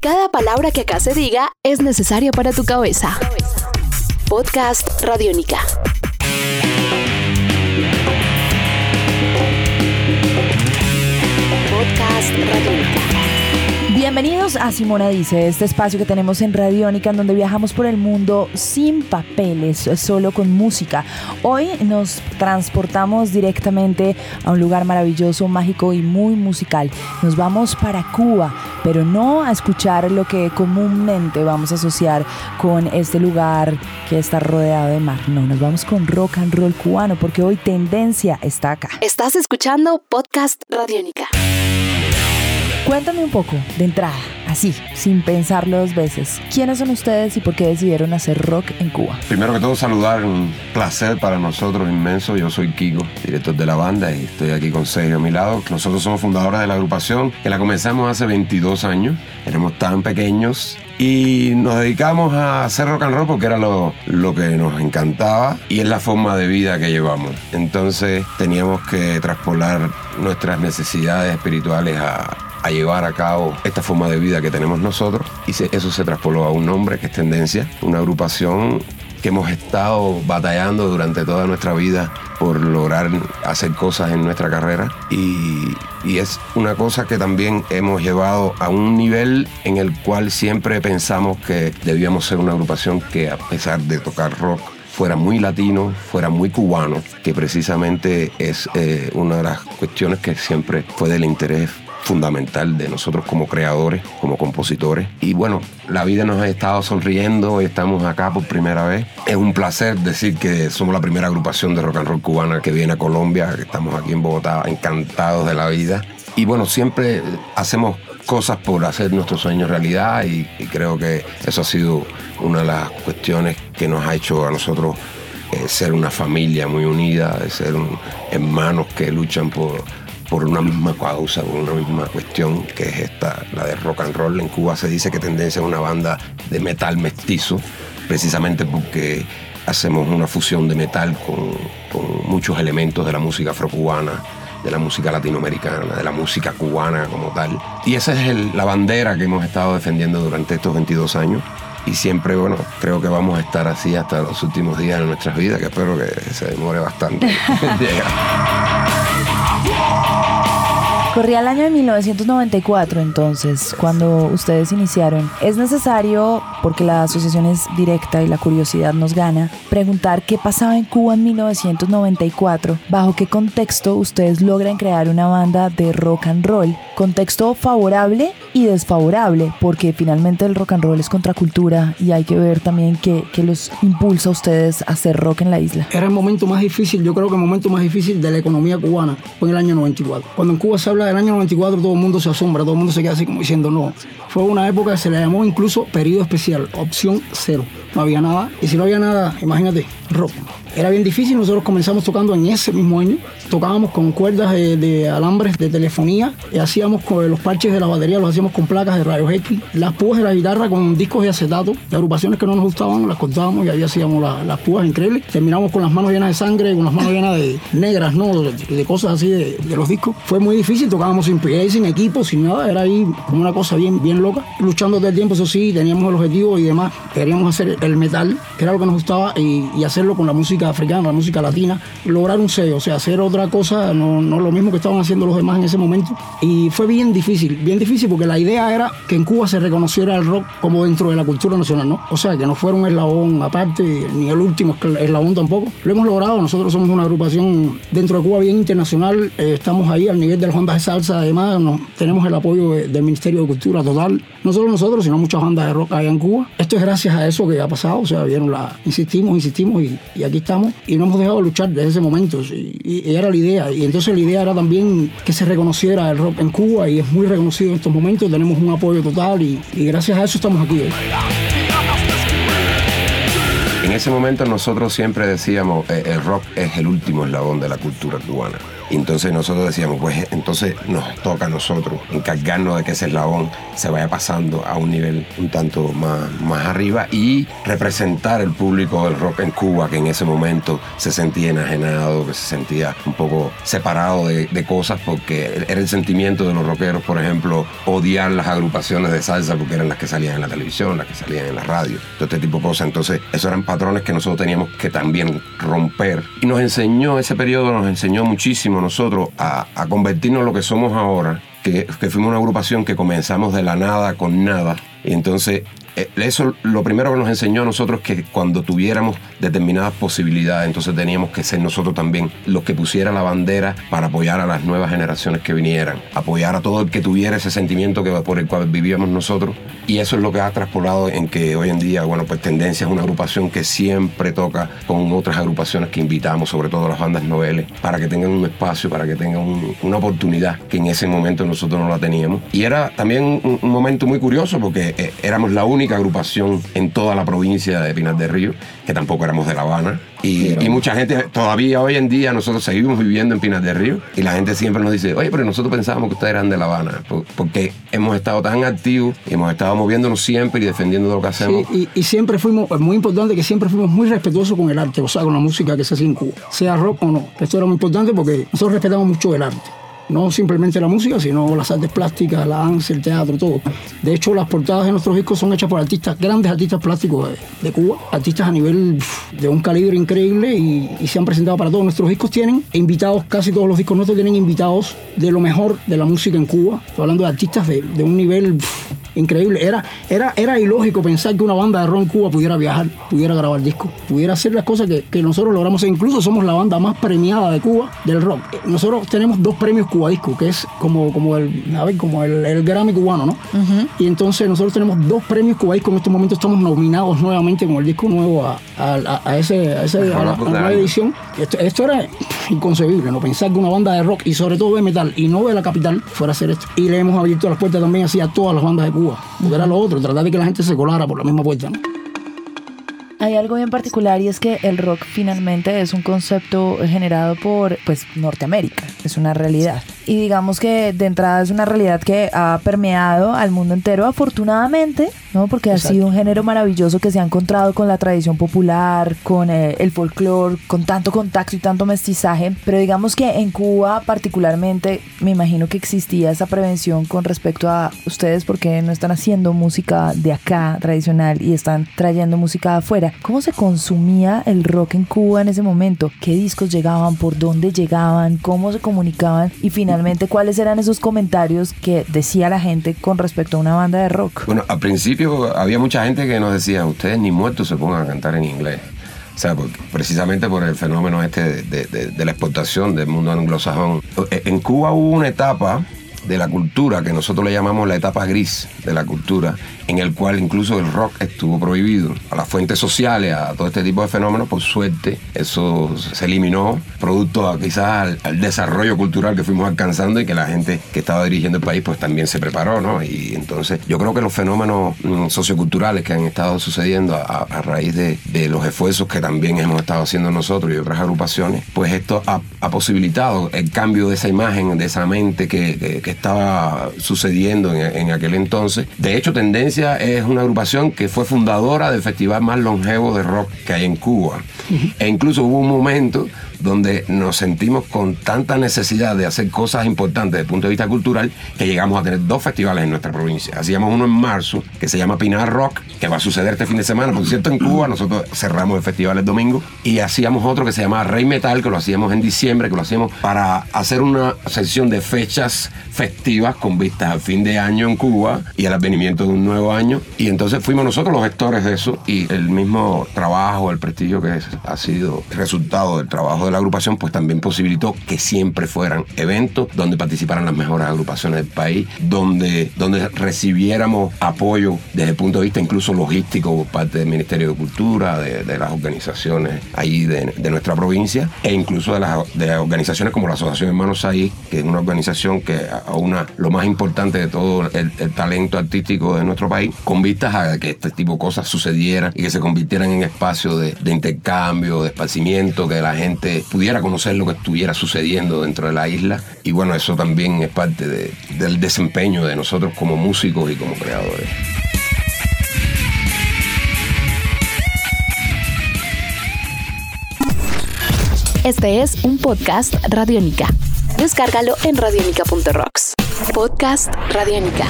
Cada palabra que acá se diga es necesaria para tu cabeza. Podcast Radiónica. Podcast Radiónica. Bienvenidos a Simona Dice, este espacio que tenemos en Radiónica en donde viajamos por el mundo sin papeles, solo con música. Hoy nos transportamos directamente a un lugar maravilloso, mágico y muy musical. Nos vamos para Cuba, pero no a escuchar lo que comúnmente vamos a asociar con este lugar que está rodeado de mar. No, nos vamos con rock and roll cubano porque hoy tendencia está acá. Estás escuchando Podcast Radiónica. Cuéntame un poco de entrada, así, sin pensarlo dos veces. ¿Quiénes son ustedes y por qué decidieron hacer rock en Cuba? Primero que todo, saludar, un placer para nosotros inmenso. Yo soy Kiko, director de la banda, y estoy aquí con Sergio a mi lado. Nosotros somos fundadores de la agrupación, que la comenzamos hace 22 años. Éramos tan pequeños y nos dedicamos a hacer rock and roll porque era lo, lo, que nos encantaba y es la forma de vida que llevamos. Entonces teníamos que traspolar nuestras necesidades espirituales a, a llevar a cabo esta forma de vida que tenemos nosotros. Y eso se traspoló a un nombre que es Tendencia, una agrupación que hemos estado batallando durante toda nuestra vida por lograr hacer cosas en nuestra carrera. Y, es una cosa que también hemos llevado a un nivel en el cual siempre pensamos que debíamos ser una agrupación que a pesar de tocar rock fuera muy latino, fuera muy cubano, que precisamente es eh, una de las cuestiones que siempre fue del interés fundamental de nosotros como creadores, como compositores. Y bueno, la vida nos ha estado sonriendo, estamos acá por primera vez. Es un placer decir que somos la primera agrupación de rock and roll cubana que viene a Colombia, que estamos aquí en Bogotá encantados de la vida. Y bueno, siempre hacemos cosas por hacer nuestros sueños realidad y, creo que eso ha sido una de las cuestiones que nos ha hecho a nosotros eh, ser una familia muy unida, ser un, hermanos que luchan por por una misma causa, por una misma cuestión, que es esta, la de rock and roll. En Cuba se dice que Tendencia es una banda de metal mestizo, precisamente porque hacemos una fusión de metal con, con muchos elementos de la música afrocubana, de la música latinoamericana, de la música cubana como tal. Y esa es el, la bandera que hemos estado defendiendo durante estos 22 años. Y siempre, bueno, creo que vamos a estar así hasta los últimos días de nuestras vidas, que espero que se demore bastante. Corría el año de 1994 entonces, cuando ustedes iniciaron. Es necesario, porque la asociación es directa y la curiosidad nos gana, preguntar qué pasaba en Cuba en 1994, bajo qué contexto ustedes logran crear una banda de rock and roll. Contexto favorable y desfavorable, porque finalmente el rock and roll es contracultura y hay que ver también qué, qué los impulsa a ustedes a hacer rock en la isla. Era el momento más difícil, yo creo que el momento más difícil de la economía cubana fue en el año 94. Cuando en Cuba se habla del año 94 todo el mundo se asombra, todo el mundo se queda así como diciendo no. Fue una época que se le llamó incluso periodo especial, opción cero. No había nada. Y si no había nada, imagínate, rock. Era bien difícil, nosotros comenzamos tocando en ese mismo año. Tocábamos con cuerdas de, alambres de telefonía, y hacíamos con los parches de la batería, los hacíamos con placas de rayos X, las púas de la guitarra con discos de acetato, de agrupaciones que no nos gustaban, las cortábamos y ahí hacíamos la, las púas increíbles. Terminamos con las manos llenas de sangre, con las manos llenas de negras, ¿no? De, de cosas así de, de, los discos. Fue muy difícil, tocábamos sin PA, sin equipo, sin nada, era ahí como una cosa bien, bien loca. Luchando todo el tiempo, eso sí, teníamos el objetivo y demás. Queríamos hacer el metal, que era lo que nos gustaba, y, y hacerlo con la música africana, la música latina, lograr un sello, o sea, hacer otra cosa, no, no lo mismo que estaban haciendo los demás en ese momento. Y fue bien difícil, bien difícil porque la idea era que en Cuba se reconociera el rock como dentro de la cultura nacional, ¿no? O sea, que no fuera un eslabón aparte, ni el último eslabón tampoco. Lo hemos logrado, nosotros somos una agrupación dentro de Cuba bien internacional, eh, estamos ahí al nivel de las bandas de salsa, además no, tenemos el apoyo de, del Ministerio de Cultura total, no solo nosotros, sino muchas bandas de rock allá en Cuba. Esto es gracias a eso que pasado, o sea, vieron la, insistimos, insistimos y, aquí estamos y no hemos dejado de luchar desde ese momento y, y, era la idea y entonces la idea era también que se reconociera el rock en Cuba y es muy reconocido en estos momentos, tenemos un apoyo total y, y gracias a eso estamos aquí hoy. En ese momento nosotros siempre decíamos, eh, el rock es el último eslabón de la cultura cubana. Entonces nosotros decíamos, pues entonces nos toca a nosotros encargarnos de que ese eslabón se vaya pasando a un nivel un tanto más, más arriba y representar el público del rock en Cuba, que en ese momento se sentía enajenado, que se sentía un poco separado de, de cosas, porque era el sentimiento de los rockeros, por ejemplo, odiar las agrupaciones de salsa porque eran las que salían en la televisión, las que salían en la radio, todo este tipo de cosas. Entonces, esos eran patrones que nosotros teníamos que también romper. Y nos enseñó, ese periodo nos enseñó muchísimo nosotros a, convertirnos en lo que somos ahora, que, que fuimos una agrupación que comenzamos de la nada con nada. Y entonces eso lo primero que nos enseñó a nosotros que cuando tuviéramos determinadas posibilidades, entonces teníamos que ser nosotros también los que pusieran la bandera para apoyar a las nuevas generaciones que vinieran, apoyar a todo el que tuviera ese sentimiento que, por el cual vivíamos nosotros. Y eso es lo que ha traspolado en que hoy en día, bueno, pues Tendencia es una agrupación que siempre toca con otras agrupaciones que invitamos, sobre todo las bandas noveles, para que tengan un espacio, para que tengan un, una oportunidad que en ese momento nosotros no la teníamos. Y era también un momento muy curioso porque eh, éramos la única agrupación en toda la provincia de Pinar del Río, que tampoco éramos de La Habana. Y, y, mucha gente, todavía hoy en día, nosotros seguimos viviendo en Pinar del Río y la gente siempre nos dice, oye, pero nosotros pensábamos que ustedes eran de La Habana, porque hemos estado tan activos, hemos estado moviéndonos siempre y defendiendo lo que hacemos. Sí, y, y, siempre fuimos, es muy importante que siempre fuimos muy respetuosos con el arte, o sea, con la música que se hace en Cuba, sea rock o no. Esto era muy importante porque nosotros respetamos mucho el arte no simplemente la música, sino las artes plásticas, la danza, el teatro, todo. De hecho, las portadas de nuestros discos son hechas por artistas, grandes artistas plásticos de, Cuba, artistas a nivel de un calibre increíble y, y, se han presentado para todos. Nuestros discos tienen invitados, casi todos los discos nuestros tienen invitados de lo mejor de la música en Cuba. Estoy hablando de artistas de, de un nivel increíble. Era, era, era ilógico pensar que una banda de rock en Cuba pudiera viajar, pudiera grabar discos, pudiera hacer las cosas que, que nosotros logramos. E incluso somos la banda más premiada de Cuba del rock. Nosotros tenemos dos premios Cubadisco, que es como, como, el, a ver, como el, el Grammy cubano, ¿no? Uh -huh. Y entonces nosotros tenemos dos premios Cubadisco. En estos momentos estamos nominados nuevamente con el disco nuevo a, a, a ese, a, ese, a la, nueva edición. Esto, esto, era inconcebible, ¿no? Pensar que una banda de rock y sobre todo de metal y no de la capital fuera a hacer esto. Y le hemos abierto las puertas también así a todas las bandas de Cuba. Porque era lo otro, tratar de que la gente se colara por la misma puerta. Hay algo bien particular y es que el rock finalmente es un concepto generado por pues Norteamérica, es una realidad. Y digamos que de entrada es una realidad que ha permeado al mundo entero afortunadamente, ¿no? Porque Exacto. ha sido un género maravilloso que se ha encontrado con la tradición popular, con eh, el folclore, con tanto contacto y tanto mestizaje, pero digamos que en Cuba particularmente me imagino que existía esa prevención con respecto a ustedes porque no están haciendo música de acá tradicional y están trayendo música de afuera. ¿Cómo se consumía el rock en Cuba en ese momento? ¿Qué discos llegaban? ¿Por dónde llegaban? ¿Cómo se comunicaban? Y finalmente, ¿cuáles eran esos comentarios que decía la gente con respecto a una banda de rock? Bueno, al principio había mucha gente que nos decía, ustedes ni muertos se pongan a cantar en inglés. O sea, porque, precisamente por el fenómeno este de, de, de, de la exportación del mundo anglosajón. En Cuba hubo una etapa de la cultura que nosotros le llamamos la etapa gris de la cultura, en el cual incluso el rock estuvo prohibido. A las fuentes sociales, a todo este tipo de fenómenos, por suerte, eso se eliminó, producto quizás al, desarrollo cultural que fuimos alcanzando y que la gente que estaba dirigiendo el país pues también se preparó, ¿no? Y entonces yo creo que los fenómenos mm, socioculturales que han estado sucediendo a, raíz de, de, los esfuerzos que también hemos estado haciendo nosotros y otras agrupaciones, pues esto ha, posibilitado el cambio de esa imagen, de esa mente que, que estaba sucediendo en, en aquel entonces. De hecho, Tendencia es una agrupación que fue fundadora del festival más longevo de rock que hay en Cuba. E incluso hubo un momento donde nos sentimos con tanta necesidad de hacer cosas importantes desde el punto de vista cultural que llegamos a tener dos festivales en nuestra provincia. Hacíamos uno en marzo que se llama Pinar Rock, que va a suceder este fin de semana. Por cierto, en Cuba nosotros cerramos el festival el domingo y hacíamos otro que se llama Rey Metal, que lo hacíamos en diciembre, que lo hacíamos para hacer una sesión de fechas festivas con vistas al fin de año en Cuba y al advenimiento de un nuevo año. Y entonces fuimos nosotros los gestores de eso y el mismo trabajo, el prestigio que ha sido resultado del trabajo la agrupación, pues también posibilitó que siempre fueran eventos donde participaran las mejores agrupaciones del país, donde, donde recibiéramos apoyo desde el punto de vista incluso logístico por parte del Ministerio de Cultura, de, las organizaciones ahí de, nuestra provincia, e incluso de las de organizaciones como la Asociación Hermanos Ahí, que es una organización que aúna lo más importante de todo el, el talento artístico de nuestro país, con vistas a que este tipo de cosas sucedieran y que se convirtieran en espacios de, de intercambio, de esparcimiento, que la gente pudiera conocer lo que estuviera sucediendo dentro de la isla. Y bueno, eso también es parte del desempeño de nosotros como músicos y como creadores. Este es un podcast Radiónica. Descárgalo en radiónica.rocks. Podcast Radiónica.